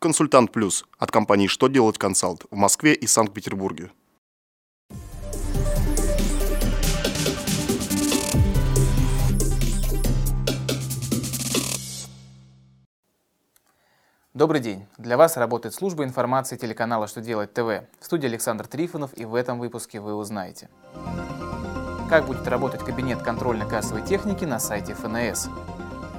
Консультант Плюс от компании «Что делать консалт» в Москве и Санкт-Петербурге. Добрый день! Для вас работает служба информации телеканала «Что делать ТВ». В студии Александр Трифонов и в этом выпуске вы узнаете. Как будет работать кабинет контрольно-кассовой техники на сайте ФНС?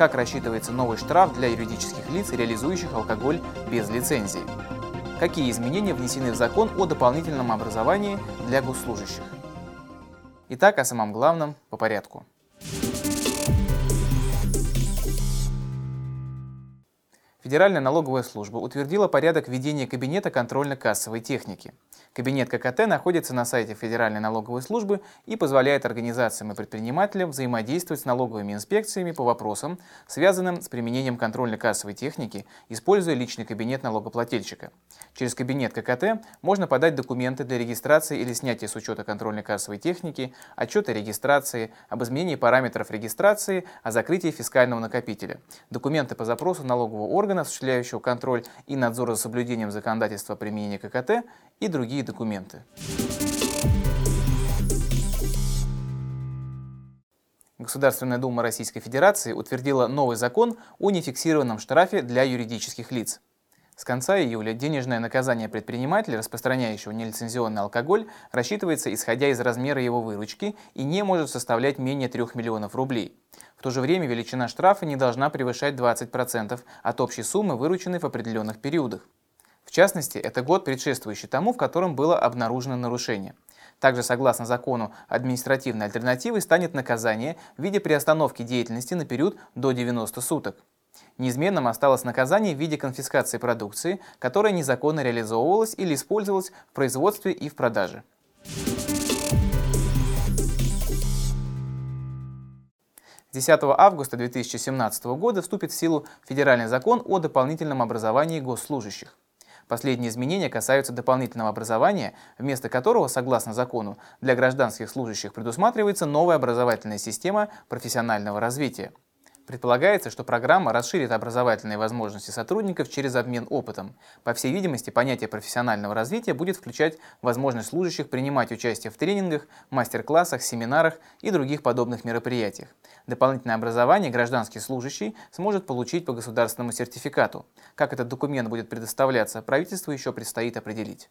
Как рассчитывается новый штраф для юридических лиц, реализующих алкоголь без лицензии? Какие изменения внесены в закон о дополнительном образовании для госслужащих? Итак, о самом главном по порядку. Федеральная налоговая служба утвердила порядок ведения кабинета контрольно-кассовой техники. Кабинет ККТ находится на сайте Федеральной налоговой службы и позволяет организациям и предпринимателям взаимодействовать с налоговыми инспекциями по вопросам, связанным с применением контрольно-кассовой техники, используя личный кабинет налогоплательщика. Через кабинет ККТ можно подать документы для регистрации или снятия с учета контрольно-кассовой техники, отчеты регистрации, об изменении параметров регистрации, о закрытии фискального накопителя, документы по запросу налогового органа, осуществляющего контроль и надзор за соблюдением законодательства применения ККТ и другие документы. Государственная Дума Российской Федерации утвердила новый закон о нефиксированном штрафе для юридических лиц. С конца июля денежное наказание предпринимателя, распространяющего нелицензионный алкоголь, рассчитывается исходя из размера его выручки и не может составлять менее 3 миллионов рублей. В то же время величина штрафа не должна превышать 20% от общей суммы, вырученной в определенных периодах. В частности, это год, предшествующий тому, в котором было обнаружено нарушение. Также, согласно закону, административной альтернативой станет наказание в виде приостановки деятельности на период до 90 суток. Неизменным осталось наказание в виде конфискации продукции, которая незаконно реализовывалась или использовалась в производстве и в продаже. С 10 августа 2017 года вступит в силу федеральный закон о дополнительном образовании госслужащих. Последние изменения касаются дополнительного образования, вместо которого, согласно закону, для гражданских служащих предусматривается новая образовательная система профессионального развития. Предполагается, что программа расширит образовательные возможности сотрудников через обмен опытом. По всей видимости, понятие профессионального развития будет включать возможность служащих принимать участие в тренингах, мастер-классах, семинарах и других подобных мероприятиях. Дополнительное образование гражданский служащий сможет получить по государственному сертификату. Как этот документ будет предоставляться, правительству еще предстоит определить.